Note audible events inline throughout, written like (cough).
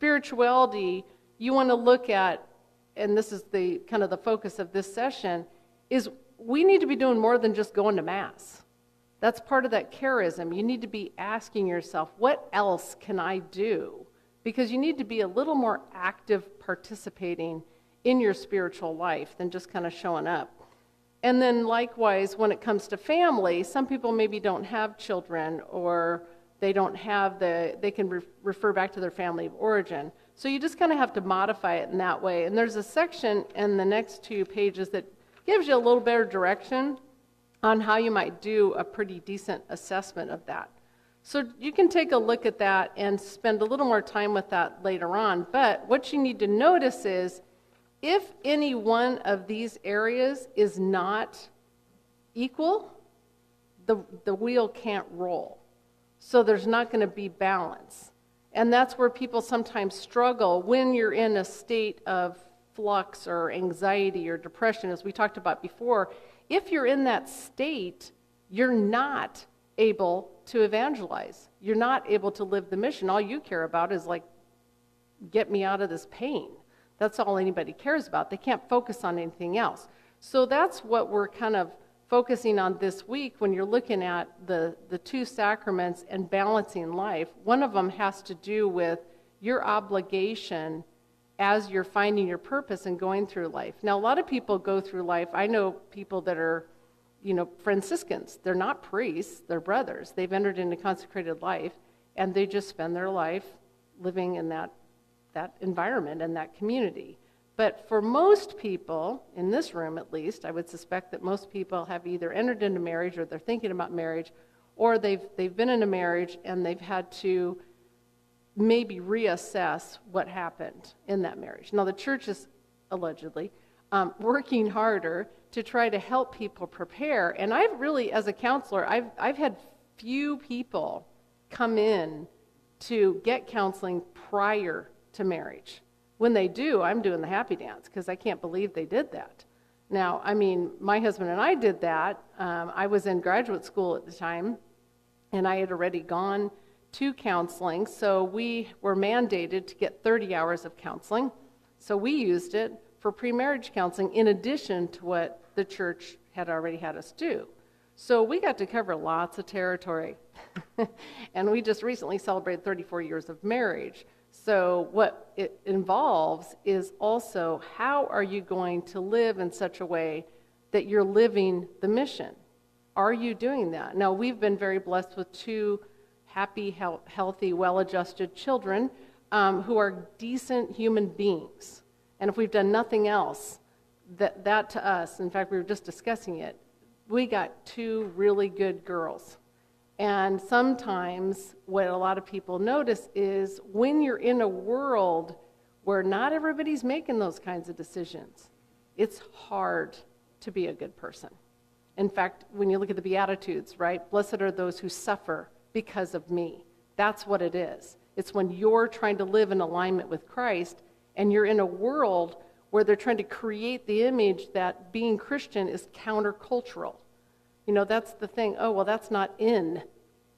spirituality, you want to look at, and this is the kind of the focus of this session, is we need to be doing more than just going to Mass. That's part of that charism. You need to be asking yourself, what else can I do? Because you need to be a little more active participating in your spiritual life than just kind of showing up. And then, likewise, when it comes to family, some people maybe don't have children or they don't have the, they can re- refer back to their family of origin. So you just kind of have to modify it in that way. And there's a section in the next two pages that gives you a little better direction on how you might do a pretty decent assessment of that. So you can take a look at that and spend a little more time with that later on. But what you need to notice is if any one of these areas is not equal, the, the wheel can't roll. So there's not going to be balance. And that's where people sometimes struggle when you're in a state of flux or anxiety or depression, as we talked about before. If you're in that state, you're not able to evangelize. You're not able to live the mission. All you care about is like, get me out of this pain. That's all anybody cares about. They can't focus on anything else. So that's what we're kind of focusing on this week when you're looking at the, the two sacraments and balancing life. One of them has to do with your obligation as you're finding your purpose and going through life. Now, a lot of people go through life. I know people that are, you know, Franciscans. They're not priests, they're brothers. They've entered into consecrated life, and they just spend their life living in that that environment and that community. But for most people, in this room at least, I would suspect that most people have either entered into marriage or they're thinking about marriage, or they've, they've been in a marriage and they've had to maybe reassess what happened in that marriage. Now, the church is allegedly um, working harder to try to help people prepare. And I've really, as a counselor, I've, I've had few people come in to get counseling prior to marriage. When they do, I'm doing the happy dance because I can't believe they did that. Now, I mean, my husband and I did that. Um, I was in graduate school at the time, and I had already gone to counseling, so we were mandated to get 30 hours of counseling. So we used it for pre-marriage counseling in addition to what the church had already had us do. So we got to cover lots of territory. (laughs) and we just recently celebrated 34 years of marriage. So, what it involves is also how are you going to live in such a way that you're living the mission? Are you doing that? Now, we've been very blessed with two happy, healthy, well adjusted children um, who are decent human beings. And if we've done nothing else, that, that to us, in fact, we were just discussing it, we got two really good girls and sometimes what a lot of people notice is when you're in a world where not everybody's making those kinds of decisions, it's hard to be a good person. In fact, when you look at the Beatitudes, right? Blessed are those who suffer because of me. That's what it is. It's when you're trying to live in alignment with Christ and you're in a world where they're trying to create the image that being Christian is countercultural. You know, that's the thing. Oh, well, that's not in.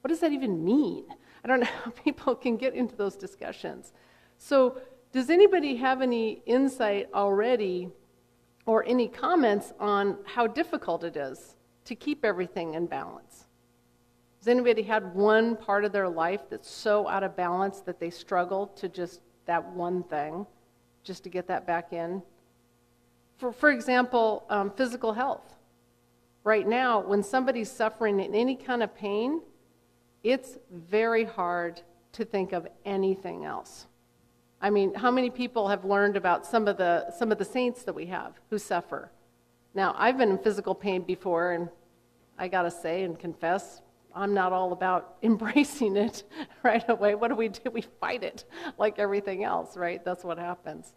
What does that even mean? I don't know how (laughs) people can get into those discussions. So, does anybody have any insight already or any comments on how difficult it is to keep everything in balance? Has anybody had one part of their life that's so out of balance that they struggle to just that one thing, just to get that back in? For, for example, um, physical health right now, when somebody's suffering in any kind of pain, it's very hard to think of anything else. I mean, how many people have learned about some of the some of the saints that we have who suffer? Now, I've been in physical pain before, and I gotta say and confess, I'm not all about (laughs) embracing it (laughs) right away. What do we do? We fight it like everything else, right? That's what happens.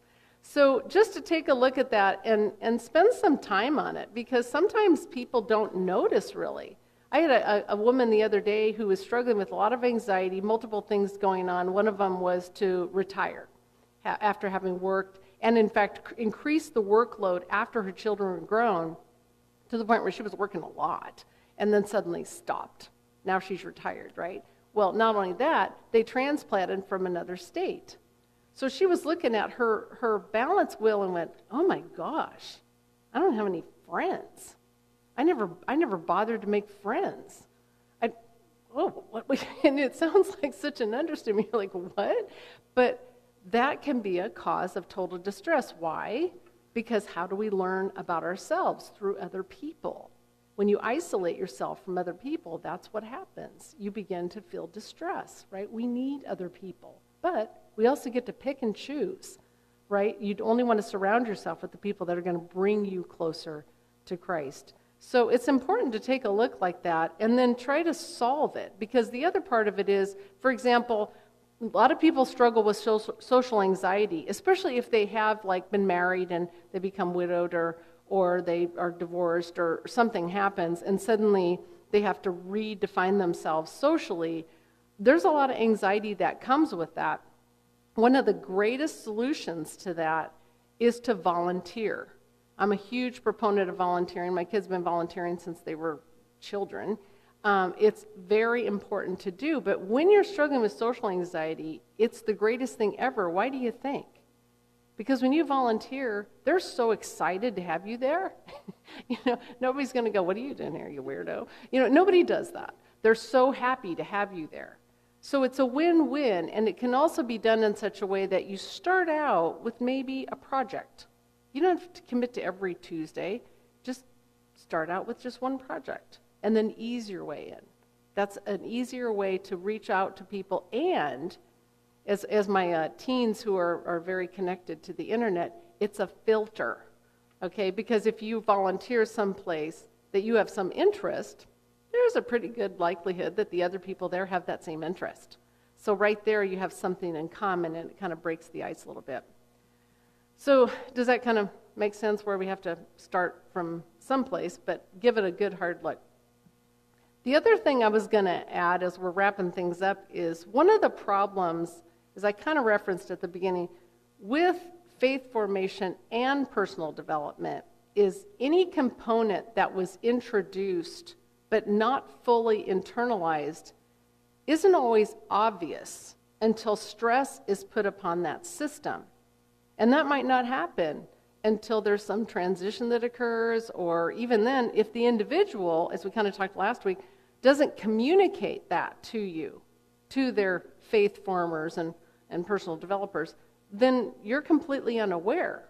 So, just to take a look at that and, and spend some time on it, because sometimes people don't notice really. I had a, a, woman the other day who was struggling with a lot of anxiety, multiple things going on. One of them was to retire ha- after having worked, and in fact, increase the workload after her children were grown to the point where she was working a lot and then suddenly stopped. Now she's retired, right? Well, not only that, they transplanted from another state. So she was looking at her, her balance wheel and went, Oh my gosh, I don't have any friends. I never, I never bothered to make friends. I, oh, what, (laughs) and it sounds like such an understatement. You're like, what? But that can be a cause of total distress. Why? Because how do we learn about ourselves? Through other people. When you isolate yourself from other people, that's what happens. You begin to feel distress, right? We need other people. But we also get to pick and choose, right? You'd only want to surround yourself with the people that are going to bring you closer to Christ. So it's important to take a look like that and then try to solve it because the other part of it is, for example, a lot of people struggle with social anxiety, especially if they have like been married and they become widowed or or they are divorced or something happens and suddenly they have to redefine themselves socially. There's a lot of anxiety that comes with that. One of the greatest solutions to that is to volunteer. I'm a huge proponent of volunteering. My kids have been volunteering since they were children. Um, it's very important to do, but when you're struggling with social anxiety, it's the greatest thing ever. Why do you think? Because when you volunteer, they're so excited to have you there. (laughs) you know, nobody's going to go, "What are you doing here, you weirdo?" You know, nobody does that. They're so happy to have you there. So it's a win-win, and it can also be done in such a way that you start out with maybe a project you don't have to commit to every Tuesday. Just start out with just one project and then ease your way in. That's an easier way to reach out to people. And as, as my uh, teens who are, are very connected to the internet, it's a filter. Okay? Because if you volunteer someplace that you have some interest, there's a pretty good likelihood that the other people there have that same interest. So, right there, you have something in common, and it kind of breaks the ice a little bit. So, does that kind of make sense where we have to start from someplace, but give it a good hard look? The other thing I was going to add as we're wrapping things up is one of the problems, as I kind of referenced at the beginning, with faith formation and personal development is any component that was introduced but not fully internalized isn't always obvious until stress is put upon that system. And that might not happen until there's some transition that occurs, or even then, if the individual, as we kind of talked last week, doesn't communicate that to you, to their faith formers and, and personal developers, then you're completely unaware.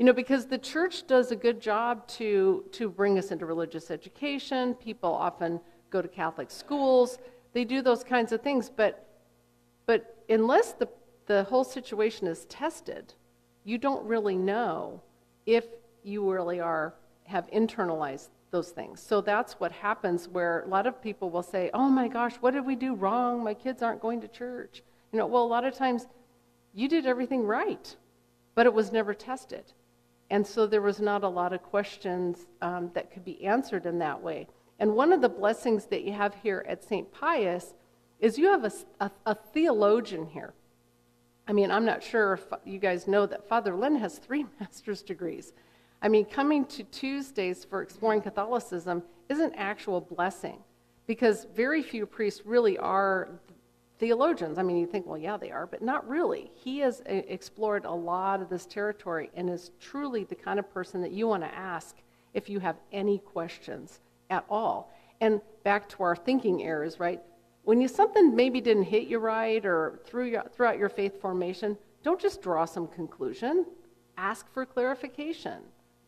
You know, because the church does a good job to, to bring us into religious education. People often go to Catholic schools. They do those kinds of things. But, but unless the, the whole situation is tested, you don't really know if you really are have internalized those things. So that's what happens where a lot of people will say, "Oh my gosh, what did we do wrong? My kids aren't going to church." You know, well a lot of times you did everything right, but it was never tested. And so there was not a lot of questions um, that could be answered in that way. And one of the blessings that you have here at St. Pius is you have a, a, a theologian here. I mean, I'm not sure if you guys know that Father Lynn has three (laughs) master's degrees. I mean, coming to Tuesdays for exploring Catholicism is an actual blessing because very few priests really are theologians. I mean, you think, well, yeah, they are, but not really. He has uh, explored a lot of this territory and is truly the kind of person that you want to ask if you have any questions at all. And back to our thinking errors, right? When you something maybe didn't hit you right or through your, throughout your faith formation, don't just draw some conclusion. Ask for clarification.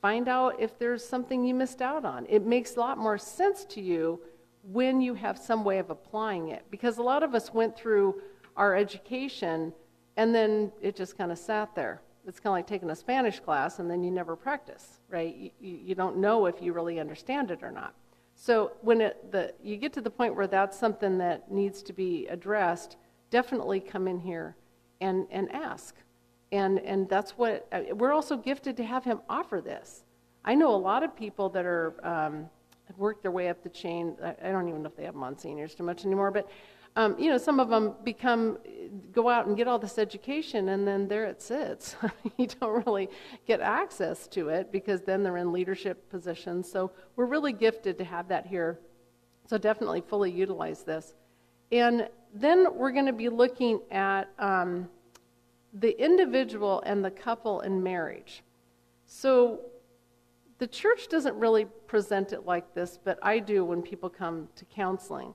Find out if there's something you missed out on. It makes a lot more sense to you when you have some way of applying it. Because a lot of us went through our education and then it just kind of sat there. It's kind of like taking a Spanish class and then you never practice, right? You, you don't know if you really understand it or not. So when it, the, you get to the point where that's something that needs to be addressed, definitely come in here and, and ask. And, and that's what, uh, we're also gifted to have him offer this. I know a lot of people that are, um, have worked their way up the chain. I, I don't even know if they have monsignors too much anymore, but um, you know, some of them become, go out and get all this education, and then there it sits. (laughs) you don't really get access to it because then they're in leadership positions. So we're really gifted to have that here. So definitely fully utilize this. And then we're going to be looking at um, the individual and the couple in marriage. So the church doesn't really present it like this, but I do when people come to counseling.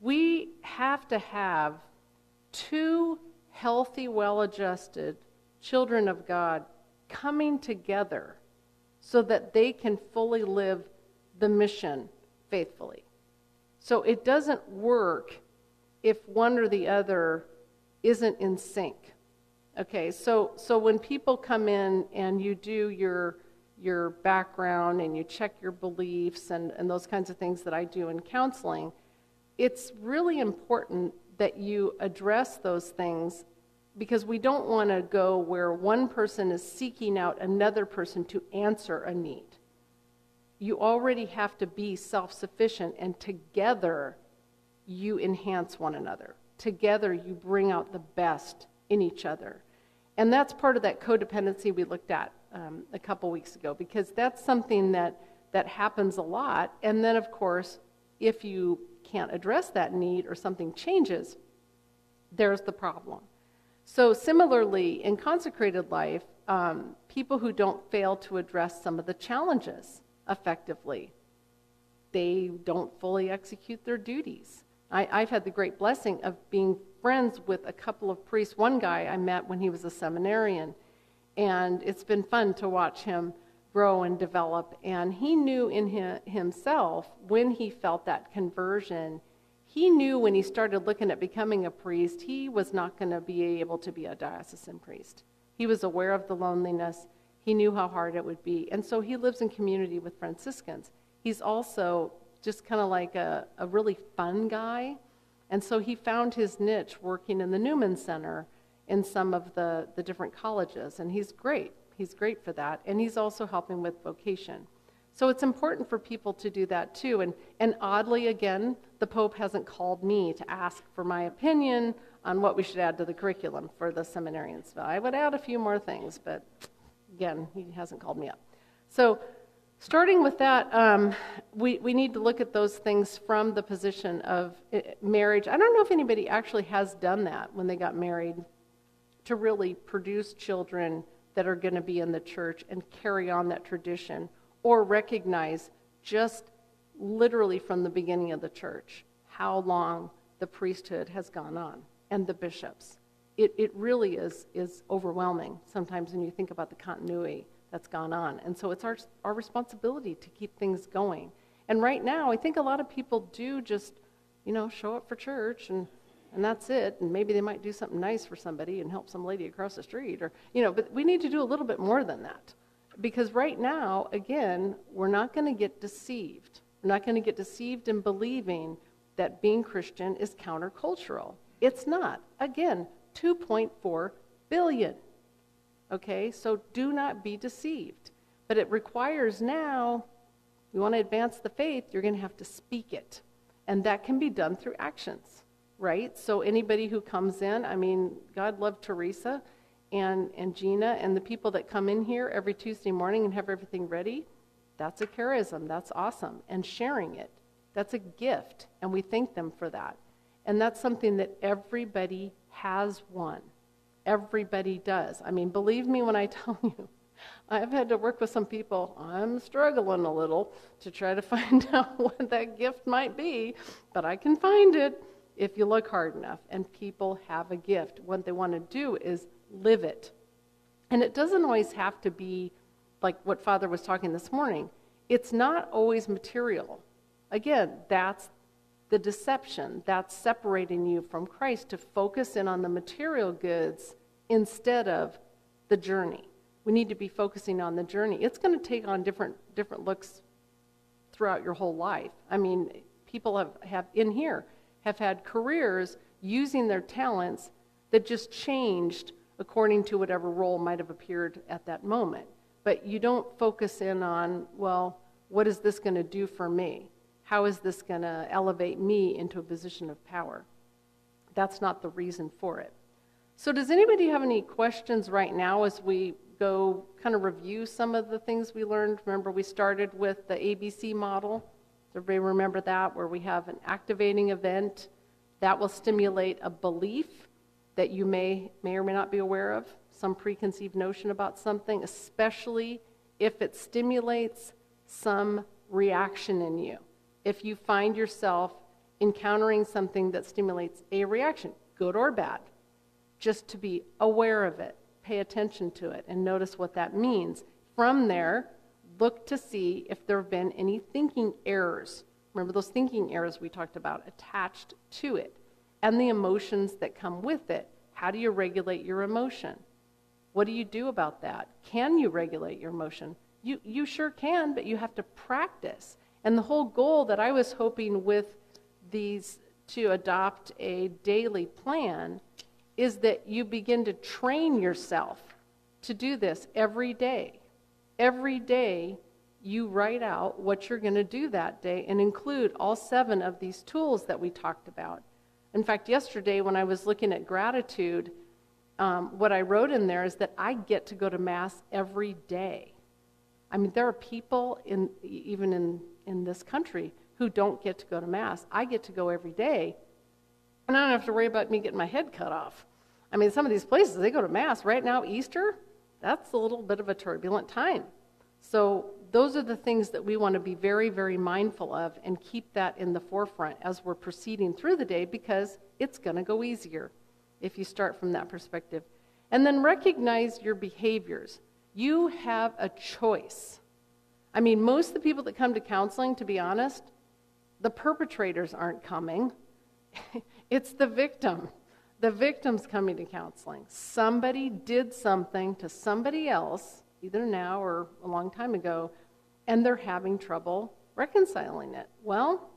We have to have two healthy, well adjusted children of God coming together so that they can fully live the mission faithfully. So it doesn't work if one or the other isn't in sync. Okay, so, so when people come in and you do your, your background and you check your beliefs and, and those kinds of things that I do in counseling, it's really important that you address those things because we don't want to go where one person is seeking out another person to answer a need. You already have to be self sufficient, and together you enhance one another. Together you bring out the best in each other. And that's part of that codependency we looked at um, a couple weeks ago, because that's something that, that happens a lot. And then, of course, if you can't address that need or something changes, there's the problem. So, similarly, in consecrated life, um, people who don't fail to address some of the challenges effectively, they don't fully execute their duties. I, I've had the great blessing of being friends with a couple of priests. One guy I met when he was a seminarian, and it's been fun to watch him grow and develop. And he knew in himself when he felt that conversion he knew when he started looking at becoming a priest, he was not going to be able to be a diocesan priest. He was aware of the loneliness. He knew how hard it would be. And so he lives in community with Franciscans. He's also just kind of like a, a really fun guy. And so he found his niche working in the Newman Center in some of the, the different colleges. And he's great. He's great for that. And he's also helping with vocation. So it's important for people to do that too. And, and oddly, again, the Pope hasn't called me to ask for my opinion on what we should add to the curriculum for the seminarians. I would add a few more things, but again, he hasn't called me up. So, starting with that, um, we, we need to look at those things from the position of eh, marriage. I don't know if anybody actually has done that when they got married to really produce children that are going to be in the church and carry on that tradition or recognize just literally from the beginning of the church how long the priesthood has gone on and the bishops. It, it really is, is overwhelming sometimes when you think about the continuity that's gone on. And so it's our, our responsibility to keep things going. And right now, I think a lot of people do just, you know, show up for church and, and that's it. And maybe they might do something nice for somebody and help some lady across the street or, you know, but we need to do a little bit more than that. Because right now, again, we're not going to get deceived. We're not going to get deceived in believing that being Christian is countercultural. It's not. Again, 2.4 billion. Okay, so do not be deceived. But it requires now, you want to advance the faith, you're going to have to speak it. And that can be done through actions, right? So anybody who comes in, I mean, God loved Teresa and, and Gina and the people that come in here every Tuesday morning and have everything ready, that's a charism. That's awesome. And sharing it, that's a gift. And we thank them for that. And that's something that everybody has one. Everybody does. I mean, believe me when I (laughs) tell you, I've had to work with some people. I'm struggling a little to try to (laughs) find out what that gift might be, but I can find it if you look hard enough. And people have a gift. What they want to do is live it. And it doesn't always have to be like what Father was talking this morning. It's not always material. Again, that's the deception. That's separating you from Christ to focus in on the material goods instead of the journey. We need to be focusing on the journey. It's going to take on different different looks throughout your whole life. I mean, people have, have in here have had careers using their talents that just changed according to whatever role might have appeared at that moment. But you don't focus in on, well, what is this going to do for me? How is this going to elevate me into a position of power? That's not the reason for it. So, does anybody have any questions right now as we go kind of review some of the things we learned? Remember, we started with the ABC model. Everybody remember that? Where we have an activating event that will stimulate a belief that you may, may or may not be aware of, some preconceived notion about something, especially if it stimulates some reaction in you. If you find yourself encountering something that stimulates a reaction, good or bad, just to be aware of it, pay attention to it, and notice what that means. From there, look to see if there have been any thinking errors. Remember those thinking errors we talked about attached to it, and the emotions that come with it. How do you regulate your emotion? What do you do about that? Can you regulate your emotion? You, you sure can, but you have to practice. And the whole goal that I was hoping with these to adopt a daily plan is that you begin to train yourself to do this every day. Every day, you write out what you're going to do that day and include all seven of these tools that we talked about. In fact, yesterday when I was looking at gratitude, um, what I wrote in there is that I get to go to Mass every day. I mean, there are people in, even in, in this country who don't get to go to Mass. I get to go every day, and I don't have to worry about me getting my head cut off. I mean, some of these places, they go to Mass. Right now, Easter, that's a little bit of a turbulent time. So, those are the things that we want to be very, very mindful of and keep that in the forefront as we're proceeding through the day because it's going to go easier if you start from that perspective. And then recognize your behaviors. You have a choice. I mean, most of the people that come to counseling, to be honest, the perpetrators aren't coming, (laughs) it's the victim. The victim's coming to counseling. Somebody did something to somebody else, either now or a long time ago, and they're having trouble reconciling it. Well,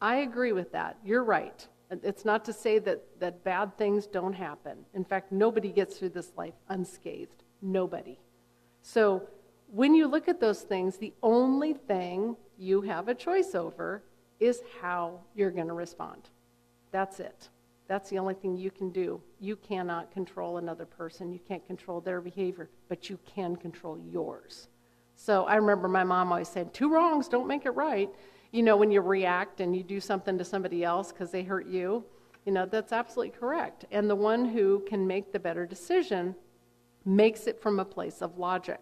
I agree with that. You're right. It's not to say that, that bad things don't happen. In fact, nobody gets through this life unscathed. Nobody. So when you look at those things, the only thing you have a choice over is how you're going to respond. That's it. That's the only thing you can do. You cannot control another person. You can't control their behavior, but you can control yours. So I remember my mom always saying, two wrongs don't make it right. You know, when you react and you do something to somebody else because they hurt you, you know, that's absolutely correct. And the one who can make the better decision makes it from a place of logic.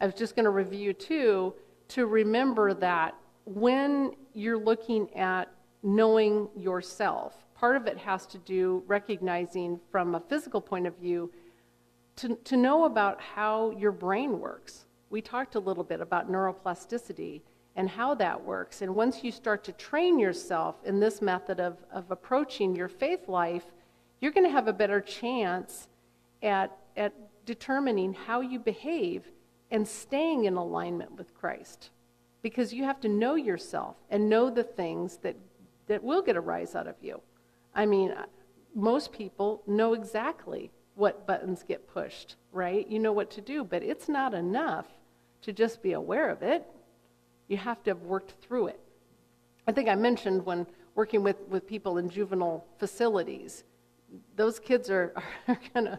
I was just going to review, too, to remember that when you're looking at knowing yourself, part of it has to do recognizing from a physical point of view to, to know about how your brain works. We talked a little bit about neuroplasticity and how that works. And once you start to train yourself in this method of, of approaching your faith life, you're going to have a better chance at, at determining how you behave and staying in alignment with Christ. Because you have to know yourself and know the things that, that will get a rise out of you. I mean, uh, most people know exactly what buttons get pushed, right? You know what to do, but it's not enough to just be aware of it. You have to have worked through it. I think I mentioned when working with, with people in juvenile facilities, those kids are, (laughs) are going to,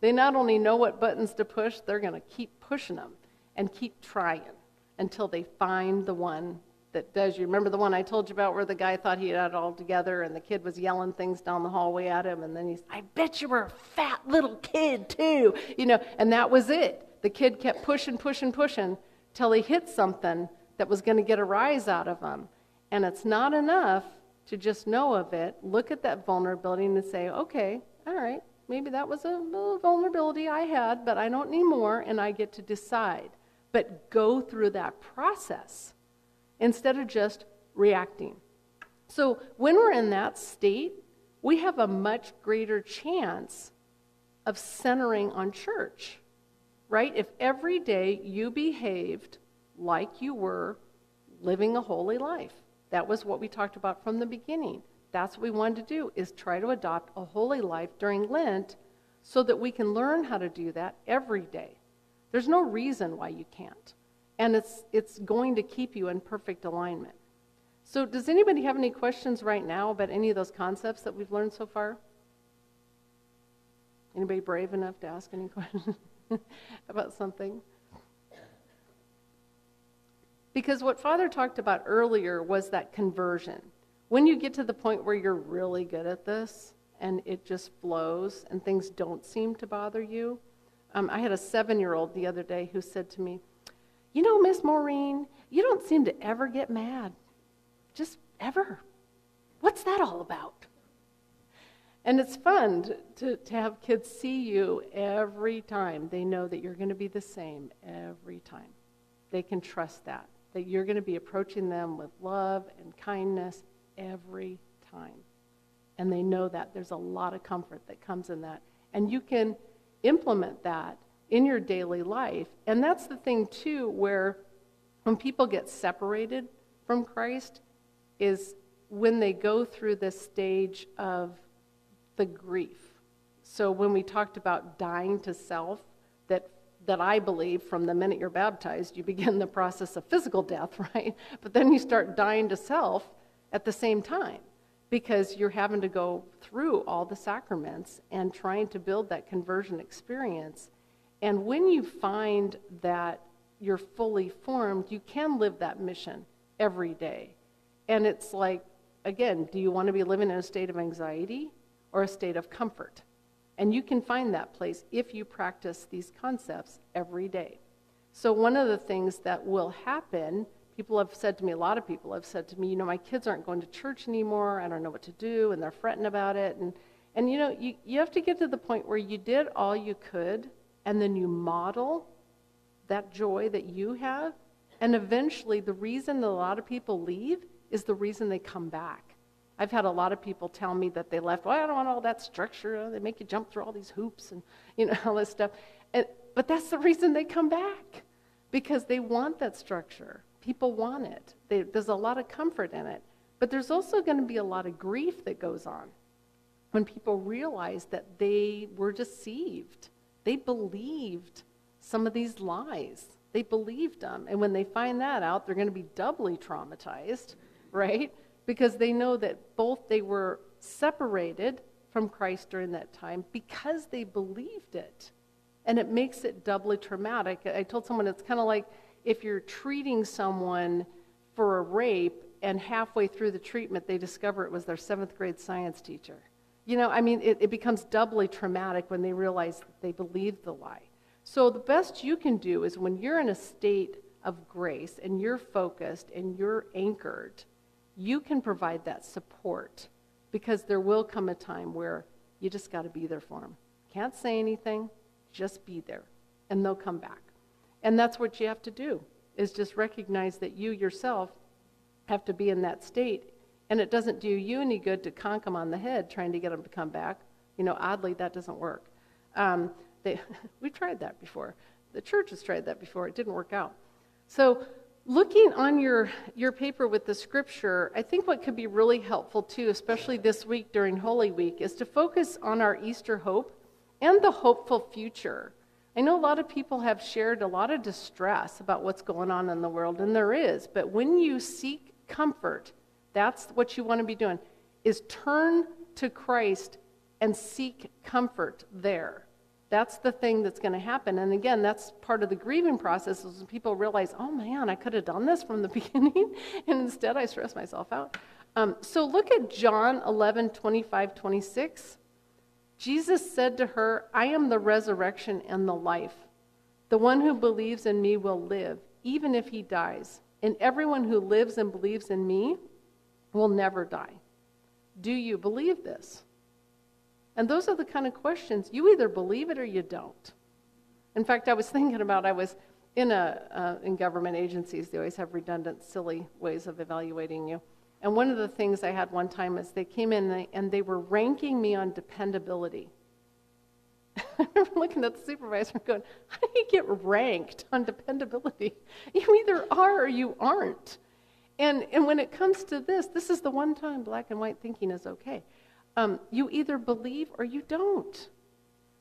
they not only know what buttons to push, they're going to keep pushing them and keep trying until they find the one that does. You remember the one I told you about where the guy thought he had it all together and the kid was yelling things down the hallway at him and then he's, I bet you were a fat little kid too. You know, and that was it. The kid kept pushing, pushing, pushing till he hit something that was going to get a rise out of him. And it's not enough to just know of it, look at that vulnerability and say, okay, all right, maybe that was a, vulnerability I had, but I don't need more and I get to decide. But go through that process instead of just reacting. So when we're in that state, we have a much greater chance of centering on church, right? If every day you behaved like you were living a holy life, that was what we talked about from the beginning. That's what we wanted to do is try to adopt a holy life during Lent so that we can learn how to do that every day. There's no reason why you can't and it's, it's going to keep you in perfect alignment. So, does anybody have any questions right now about any of those concepts that we've learned so far? Anybody brave enough to ask any (laughs) questions about something? Because what Father talked about earlier was that conversion. When you get to the point where you're really good at this, and it just flows and things don't seem to bother you. Um, I had a seven year old the other day who said to me, You know, Miss Maureen, you don't seem to ever get mad. Just ever. What's that all about? And it's fun to, to have kids see you every time. They know that you're going to be the same every time. They can trust that, that you're going to be approaching them with love and kindness every time. And they know that there's a lot of comfort that comes in that. And you can implement that in your daily life. And that's the thing, too, where when people get separated from Christ, is when they go through this stage of the grief. So when we talked about dying to self, that that I believe from the minute you're baptized, you begin the process of physical death, (laughs) right? But then you start dying to self at the same time because you're having to go through all the sacraments and trying to build that conversion experience. And when you find that you're fully formed, you can live that mission every day. And it's like, again, do you want to be living in a state of anxiety? or a state of comfort. And you can find that place if you practice these concepts every day. So, one of the things that will happen, people have said to me, a lot of people have said to me, you know, my kids aren't going to church anymore. I don't know what to do. And they're fretting about it. And, and you know, you, you have to get to the point where you did all you could and then you model that joy that you have. And eventually, the reason that a lot of people leave is the reason they come back. I've had a lot of people tell me that they left, well, I don't want all that structure. They make you jump through all these hoops and, you know, (laughs) all this stuff. And, but that's the reason they come back, because they want that structure. People want it. They, there's a lot of comfort in it. But there's also going to be a lot of grief that goes on when people realize that they were deceived. They believed some of these lies. They believed them. And when they find that out, they're going to be doubly traumatized, right? because they know that both they were separated from Christ during that time because they believed it. And it makes it doubly traumatic. I told someone it's kind of like if you're treating someone for a rape and halfway through the treatment they discover it was their seventh grade science teacher. You know, I mean, it, it becomes doubly traumatic when they realize they believed the lie. So the best you can do is when you're in a state of grace and you're focused and you're anchored you can provide that support because there will come a time where you just got to be there for them. Can't say anything, just be there, and they'll come back. And that's what you have to do is just recognize that you yourself have to be in that state. And it doesn't do you any good to conk them on the head trying to get them to come back. You know, oddly, that doesn't work. Um, they, (laughs) we've tried that before. The church has tried that before. It didn't work out. So looking on your, your paper with the scripture, I think what could be really helpful too, especially this week during Holy Week, is to focus on our Easter hope and the hopeful future. I know a lot of people have shared a lot of distress about what's going on in the world, and there is, but when you seek comfort, that's what you want to be doing, is turn to Christ and seek comfort there. That's the thing that's going to happen. And again, that's part of the grieving process is when people realize, oh man, I could have done this from the (laughs) beginning, and instead I stress myself out. Um, so look at John 11, 25, 26. Jesus said to her, I am the resurrection and the life. The one who believes in me will live, even if he dies. And everyone who lives and believes in me will never die. Do you believe this? And those are the kind of questions you either believe it or you don't. In fact, I was (laughs) thinking about I was in a uh, in government agencies. They always have redundant, silly ways of evaluating you. And one of the things I had one time is they came in and they, and they were ranking me on dependability. (laughs) I remember looking at the supervisor and going, "How do you get ranked on dependability? (laughs) You either are or you aren't." And and when it comes to this, this is the one time black and white thinking is okay. Um, you either believe or you don't.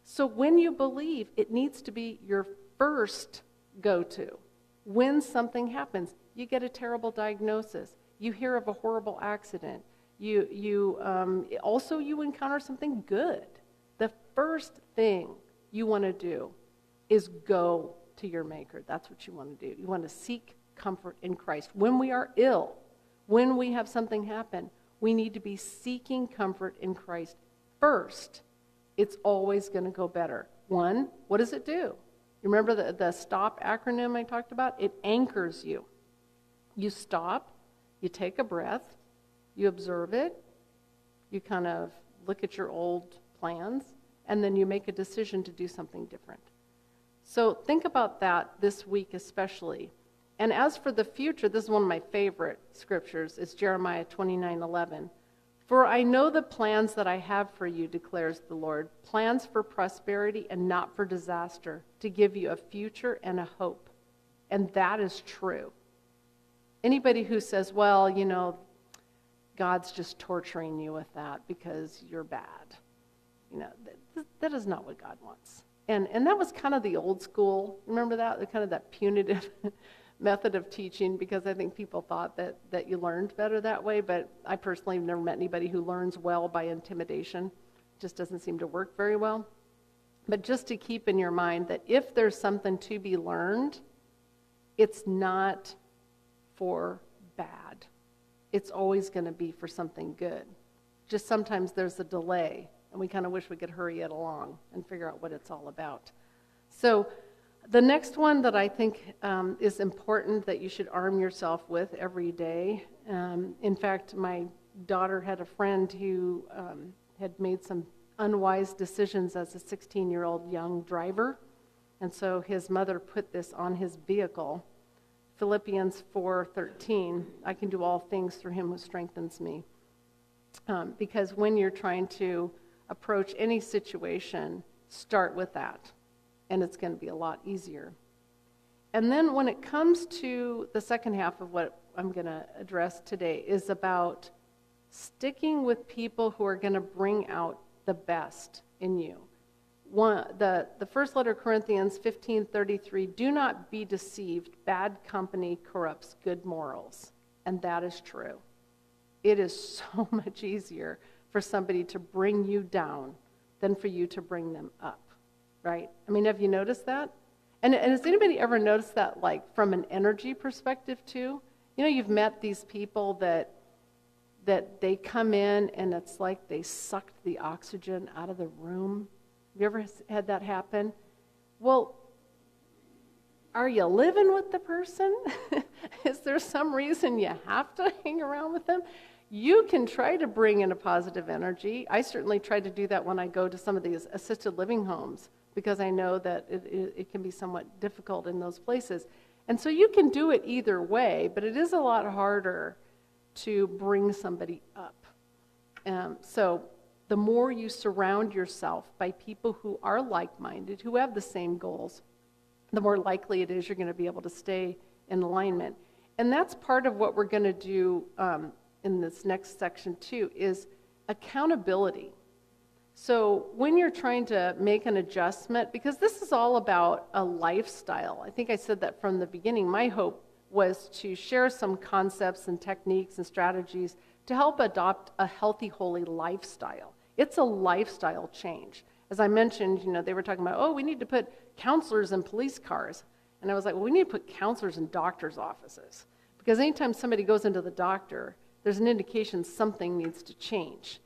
So when you believe, it needs to be your first go to. When something happens, you get a terrible diagnosis, you hear of a horrible accident, you, you um, also you encounter something good. The first thing you want to do is go to your Maker. That's what you want to do. You want to seek comfort in Christ. When we are ill, when we have something happen, we need to be seeking comfort in Christ first, it's always going to go better. One, what does it do? You remember the, the STOP acronym I talked about? It anchors you. You stop, you take a breath, you observe it, you kind of look at your old plans, and then you make a decision to do something different. So think about that this week especially. And as for the future, this is one of my favorite scriptures. It's Jeremiah 29:11. For I know the plans that I have for you, declares the Lord plans for prosperity and not for disaster, to give you a future and a hope. And that is true. Anybody who says, well, you know, God's just torturing you with that because you're bad, you know, that, that is not what God wants. And, and that was kind of the old school. Remember that? Kind of that punitive (laughs) method of teaching because I think people thought that, that you learned better that way. But I personally have never met anybody who learns well by intimidation. It just doesn't seem to work very well. But just to keep in your mind that if there's something to be learned, it's not for bad. It's always going to be for something good. Just sometimes there's a delay, and we kind of wish we could hurry it along and figure out what it's all about. So, the next one that I think um, is important that you should arm yourself with every day. Um, in fact, my daughter had a friend who um, had made some unwise decisions as a 16 year old young driver. And so his mother put this on his vehicle. Philippians 4:13, I can do all things through him who strengthens me. Um, because when you're trying to approach any situation, start with that and it's going to be a lot easier. And then when it comes to the second half of what I'm going to address today is about sticking with people who are going to bring out the best in you. One, the, the first letter Corinthians 15:33 do not be deceived bad company corrupts good morals and that is true. It is (laughs) so much easier for somebody to bring you down than for you to bring them up right? I mean, have you noticed that? And, and has anybody ever noticed that, like, from an energy perspective, too? You know, you've met these people that that they come in and it's like they sucked the oxygen out of the room. Have you ever had that happen? Well, are you living with the person? (laughs) Is there some reason you have to (laughs) hang around with them? You can try to bring in a positive energy. I certainly try to do that when I go to some of these assisted living homes because I know that it, it, it, can be somewhat difficult in those places. And so you can do it either way, but it is a lot harder to bring somebody up. Um, so the more you surround yourself by people who are like minded, who have the same goals, the more likely it is you're going to be able to stay in alignment. And that's part of what we're going to do um, in this next section, too, is accountability. So, when you're trying to make an adjustment, because this is all about a lifestyle, I think I said that from the beginning. My hope was to share some concepts and techniques and strategies to help adopt a healthy, holy lifestyle. It's a lifestyle change. As I mentioned, you know, they were talking about, oh, we need to put counselors in police cars. And I was like, well, we need to put counselors in doctors' offices. Because anytime somebody goes into the doctor, there's an indication something needs to change.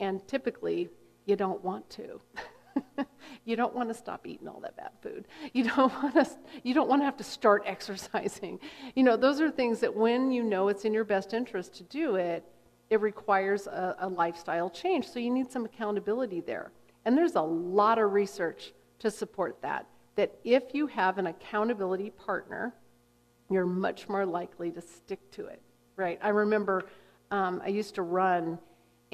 And typically, you don't want to. (laughs) you don't want to stop eating all that bad food. You don't (laughs) want to you don't want to have to start (laughs) exercising. You know, those are things that when you know it's in your best interest to do it, it requires a, a lifestyle change. So you need some accountability there. And there's a lot of research to support that. That if you have an accountability partner, you're much more likely to stick to it. Right? I remember um, I used to run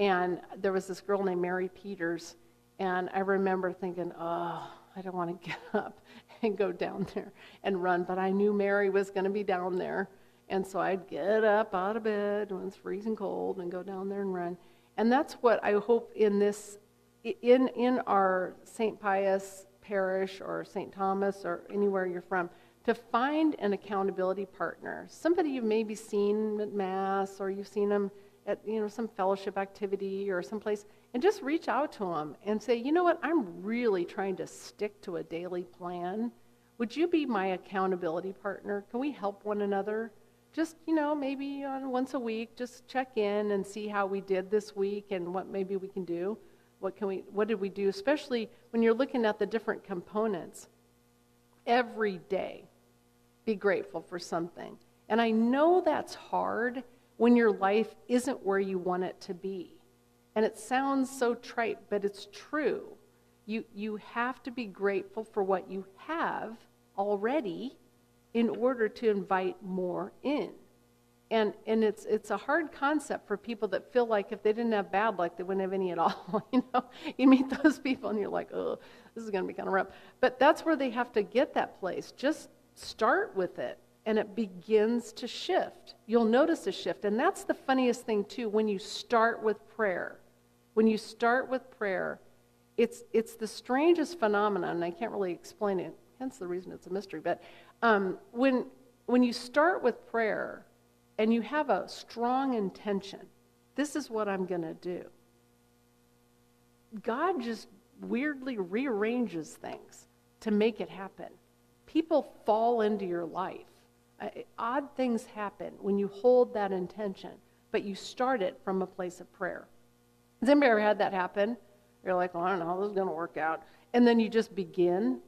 and there was this girl named Mary Peters, and I remember thinking, oh, I don't want to (laughs) get up and go down there and run, but I knew Mary was going to be down there. And so I'd get up out of bed when it's freezing cold and go down there and run. And that's what I hope in this, in, in our St. Pius parish or St. Thomas or anywhere you're from, to find an accountability partner. Somebody you've maybe seen at Mass or you've seen them at you know some fellowship activity or someplace and just reach out to them and say you know what? I'm really trying to stick to a daily plan. Would you be my accountability partner? Can we help one another? Just you know maybe on once a week just check in and see how we did this week and what maybe we can do. What can we what did we do? Especially when you're looking at the different components. Every day be grateful for something. And I know that's hard when your life isn't where you want it to be. And it sounds so trite, but it's true. You, you have to be grateful for what you have already in order to invite more in. And, and it's, it's a hard concept for people that feel like if they didn't have bad luck, they wouldn't have any at all. (laughs) you know, you meet those people and you're like, oh, this is going to be kind of rough. But that's where they have to get that place. Just start with it and it begins to shift. You'll notice a shift. And that's the funniest thing, too, when you start with prayer. When you start with prayer, it's, it's the strangest phenomenon, and I can't really explain it, hence the reason it's a mystery. But um, when, when you start with prayer and you have a strong intention, this is what I'm going to do, God just weirdly rearranges things to make it happen. People fall into your life. Odd things happen when you hold that intention, but you start it from a place of prayer. Has anybody ever had that happen? You're like, well, I don't know how this is going to work out. And then you just begin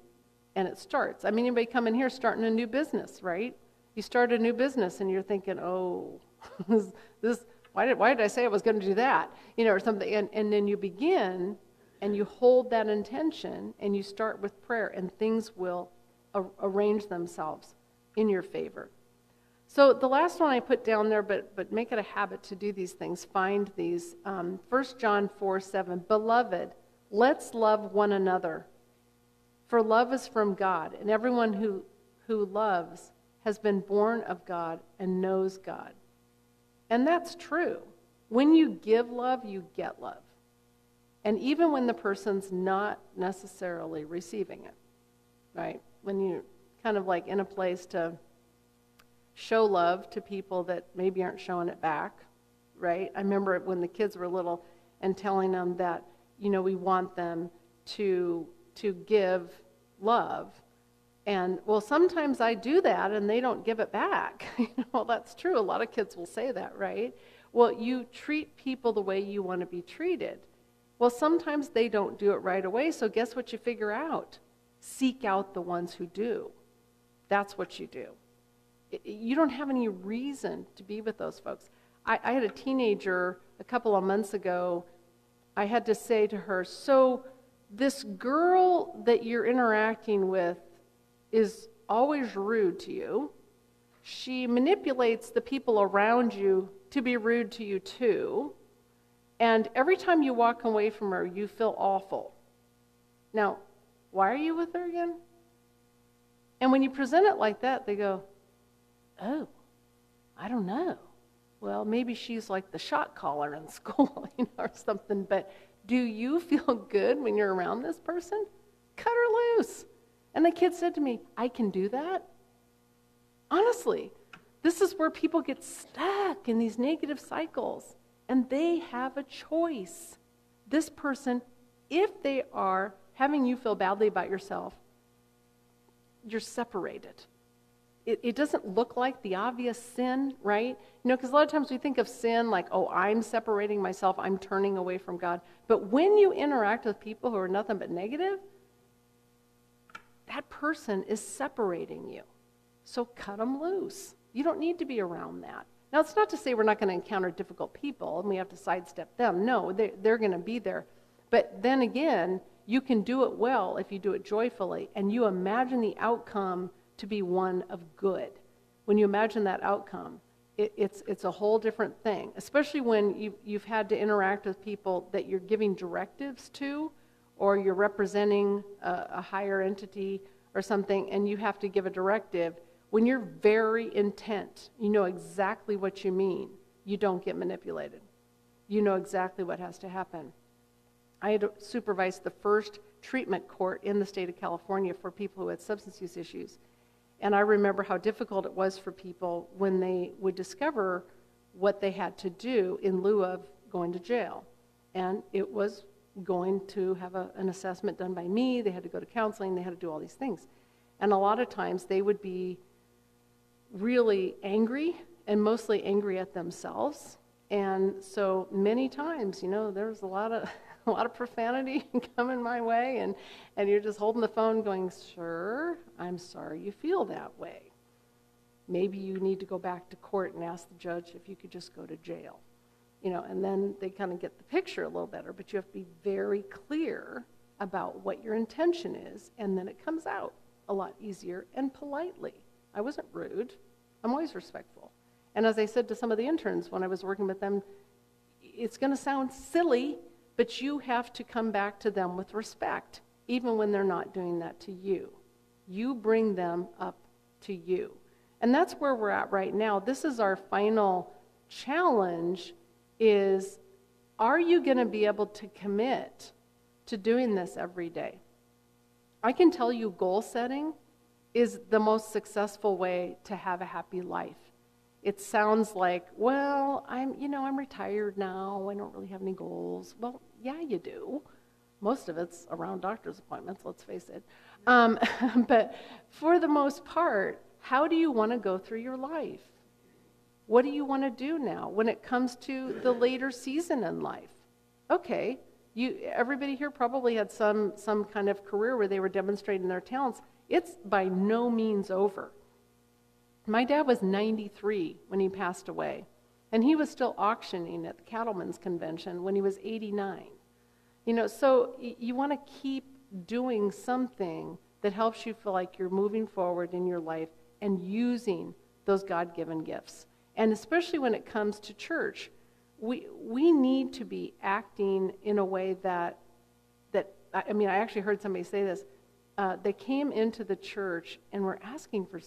and it starts. I mean, anybody come in here starting a new business, right? You start a new business and you're thinking, oh, (laughs) this, why, did, why did I say I was going to do that? You know, or something. And, and then you begin and you hold that intention and you start with prayer and things will ar- arrange themselves in your favor. So the last one I put down there, but, but make it a habit to do these things, find these. Um, 1 John 4 7. Beloved, let's love one another. For love is from God, and everyone who, who loves has been born of God and knows God. And that's true. When you give love, you get love. And even when the person's not necessarily receiving it, right? When you're kind of like in a place to show love to people that maybe aren't showing it back, right? I remember when the kids were little and telling them that, you know, we want them to to give love. And well, sometimes I do that and they don't give it back. (laughs) well, that's true. A lot of kids will say that, right? Well, you treat people the way you want to be treated. Well, sometimes they don't do it right away, so guess what you figure out? Seek out the ones who do. That's what you do you don't have any reason to be with those folks. I, I had a teenager a couple of months ago. I had to say to her, So, this girl that you're interacting with is always rude to you. She manipulates the people around you to be rude to you too. And every time you walk away from her, you feel awful. Now, why are you with her again? And when you present it like that, they go, oh, I don't know. Well, maybe she's like the shot caller in (laughs) school, you know, or something. But do you feel (laughs) good when you're around this person? Cut her loose. And the kid said to me, I can do that? Honestly, this is where people get stuck in these negative cycles. And they have a choice. This person, if they are having you feel badly about yourself, you're separated it, it doesn't look like the obvious sin, right? You know, because a lot of times we think of sin like, oh, I'm separating myself, I'm turning away from God. But when you interact with people who are nothing but negative, that person is separating you. So cut them loose. You don't need to be around that. Now, it's not to say we're not going to encounter difficult people and we have to sidestep them. No, they're, they're going to be there. But then again, you can do it well if you do it joyfully and you imagine the outcome to be one of good. When you imagine that outcome, it, it's, it's a whole different thing, especially when you, you've had to interact with people that you're giving directives to or you're representing a, a higher entity or something and you have to give a directive. When you're very intent, you know exactly what you mean, you don't get manipulated. You know exactly what has to happen. I had supervised the first treatment court in the state of California for people who had substance use issues. And I remember how difficult it was for people when they would discover what they had to do in lieu of going to jail. And it was going to have a, an assessment done by me, they had to go to counseling, they had to do all these things. And a lot of times they would be really angry and mostly angry at themselves. And so many times, you know, there was a lot of (laughs) (laughs) a lot of profanity (laughs) coming my way, and, and you're just holding the phone going, Sir, I'm sorry you feel that way. Maybe you need to go back to court and ask the judge if you could just go to jail. You know, and then they kind of get the picture a little better, but you have to be very clear about what your intention is, and then it comes out a lot easier and politely. I wasn't rude. I'm always respectful. And as I said to some of the interns when I was working with them, it's going to sound silly, but you have to come back to them with respect, even when they're not doing that to you. You bring them up to you. And that's where we're at right now. This is our final challenge is are you going to be able to commit to doing this every day? I can tell you goal setting is the most successful way to have a happy life. It sounds like, well, I'm, you know, I'm retired now. I don't really have any goals. Well, yeah, you do. Most of it's around doctor's appointments, let's face it. Um, (laughs) but for the most part, how do you want to go through your life? What do you want to do now when it comes to the later season in life? Okay, you, everybody here probably had some, some kind of career where they were demonstrating their talents. It's by no means over. My dad was 93 when he passed away, and he was still auctioning at the Cattlemen's Convention when he was 89. You know, so you want to keep doing something that helps you feel like you're moving forward in your life and using those God given gifts. And especially when it comes to church, we, we need to be acting in a way that, that, I mean, I actually heard somebody say this. Uh, they came into the church and were asking for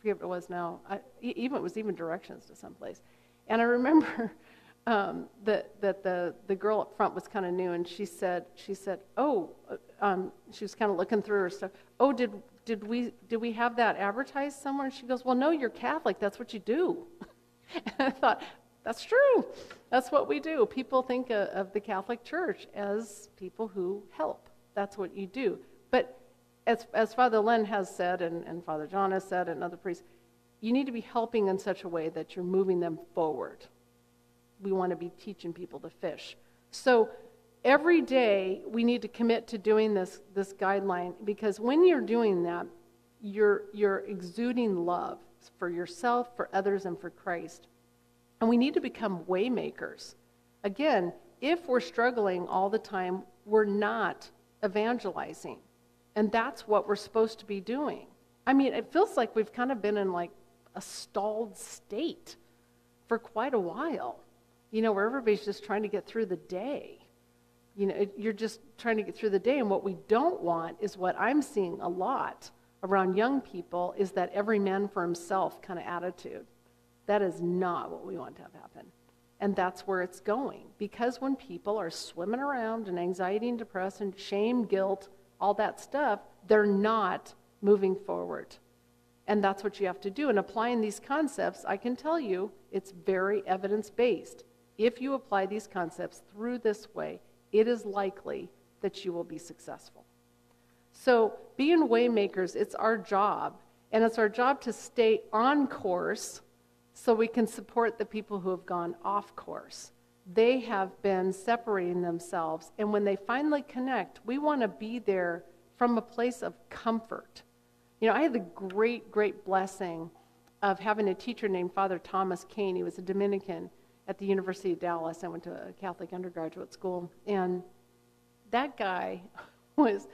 forget what it was now. I, even it was even directions to someplace. And I remember (laughs) um, that, that the, the girl up front was kind of new, and she said, she said, oh, uh, um, she was kind of looking through her stuff. Oh, did, did, we, did we have that advertised somewhere? And she goes, well, no, you're Catholic. That's what you do. (laughs) and I thought, that's true. That's what we do. People think of the Catholic Church as people who help. That's what you do. But as, as Father Len has said, and, and Father John has said, and other priests, you need to be helping in such a way that you're moving them forward. We want to be teaching people to fish. So every day we need to commit to doing this, this guideline because when you're doing that, you're, you're exuding love for yourself, for others, and for Christ. And we need to become waymakers. Again, if we're struggling all the time, we're not evangelizing. And that's what we're supposed to be doing. I mean, it feels like we've kind of been in like a stalled state for quite a while, you know, where everybody's just trying to get through the day. You know, you're just trying to get through the day. And what we don't want is what I'm seeing a lot around young people is that every man for himself kind of attitude. That is not what we want to have happen. And that's where it's going. Because when people are swimming around in anxiety and depression, shame, guilt, all that stuff, they're not moving forward. And that's what you have to do. And applying these concepts, I can tell you, it's very evidence based. If you apply these concepts through this way, it is likely that you will be successful. So, being waymakers, it's our job. And it's our job to stay on course so we can support the people who have gone off course. They have been separating themselves, and when they finally connect, we want to be there from a place of comfort. You know, I had the great, great blessing of having a teacher named Father Thomas Kane. He was a Dominican at the University of Dallas. I went to a Catholic undergraduate school, and that guy (laughs) was,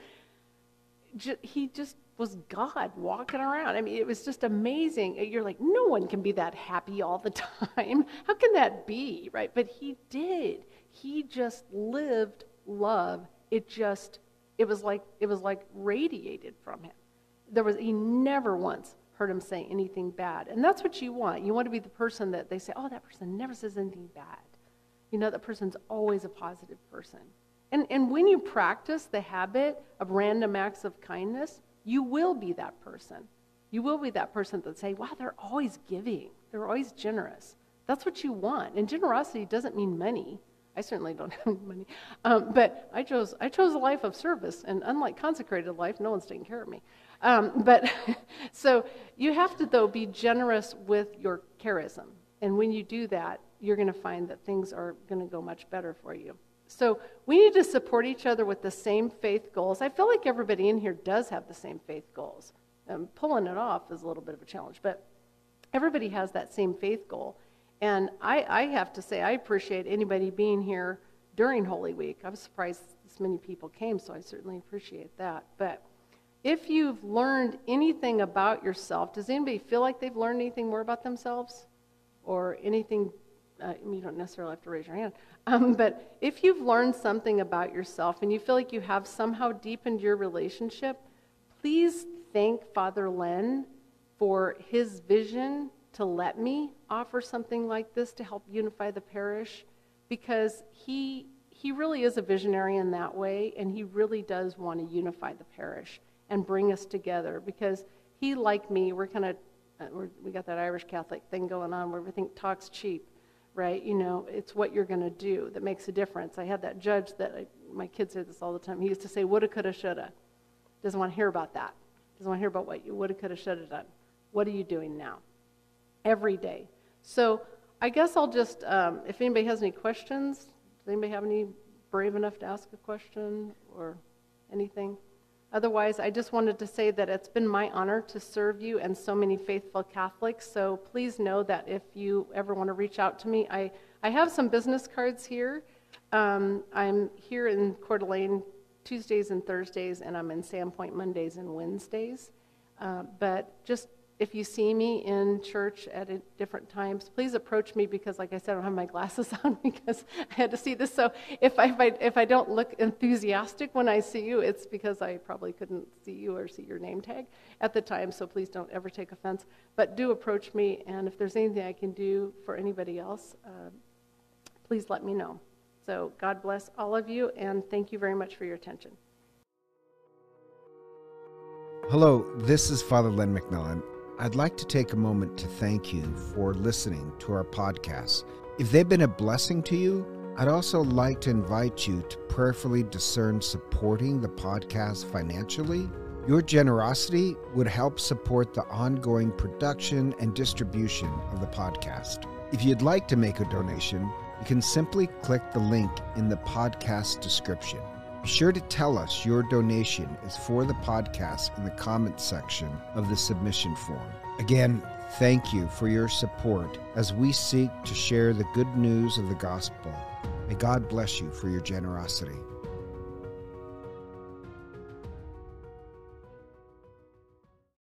he just was God walking around. I mean, it was just amazing. You're like, no one can be that happy all the (laughs) time. How can that be, right? But he did. He just lived love. It just, it was like, it was like radiated from him. There was, he never once heard him say anything bad. And that's what you want. You want to be the person that they say, oh, that person never says anything bad. You know, that person's always a positive person. And, and when you practice the habit of random acts of kindness, you will be that person. You will be that person that say, wow, they're always giving. They're always generous. That's what you want. And generosity doesn't mean money. I certainly don't (laughs) have money. Um, but I chose, I chose a life of service. And unlike consecrated life, no one's taking care of me. Um, but (laughs) so you have to, though, be generous with your charism. And when you do that, you're going to find that things are going to go much better for you. So we need to support each other with the same faith goals. I feel like everybody in here does have the same faith goals. Um, pulling it off is a little bit of a challenge, but everybody has that same faith goal. And I, I have to say, I appreciate anybody being here during Holy Week. I was surprised this many people came, so I certainly appreciate that. But if you've learned anything about yourself, does anybody feel like they've learned anything more about themselves? Or anything, uh, you don't necessarily have to raise your hand, um, (laughs) but if you've learned something about yourself and you feel like you have somehow deepened your relationship, please thank Father Len for his vision to let me offer something like this to help unify the parish because he he really is a visionary in that way and he really does want to unify the parish and bring us together because he like me we're kind of uh, we got that irish catholic thing going on where we think talk's cheap right? You know it's what you're going to do that makes a difference. I had that judge that I, my kids say this all the time. He used to say woulda coulda shoulda. Doesn't want to hear about that. Doesn't want to hear about what you woulda coulda shoulda done. What are you doing now? Every day. So i guess i'll just um, if anybody has any questions does anybody have any brave enough to ask a question or anything Otherwise, I just wanted to say that it's been my honor to serve you and so many faithful Catholics. So please know that if you ever want to reach out to me, I, I have some business cards here. Um, I'm here in Coeur d'Alene Tuesdays and Thursdays, and I'm in Sandpoint Mondays and Wednesdays. Uh, but just if you see me in church at different times, please approach me because, like I said, I don't have my (laughs) glasses on because I had to see this. So if I, if I, if I don't look enthusiastic when I see you, it's because I probably couldn't see you or see your name tag at the time. So please don't ever take offense. But do approach me, and if there's anything I can do for anybody else, uh, please let me know. So God bless all of you, and thank you very much for your attention. Hello, this is Father Len McMillan. I'd like to take a moment to thank you for listening to our podcast. If they've been a blessing to you, I'd also like to invite you to prayerfully discern supporting the podcast financially. Your generosity would help support the ongoing production and distribution of the podcast. If you'd like to make a donation, you can simply click the link in the podcast description. Be sure to tell us your donation is for the podcast in the comments section of the submission form. Again, thank you for your support as we seek to share the good news of the gospel. May God bless you for your generosity.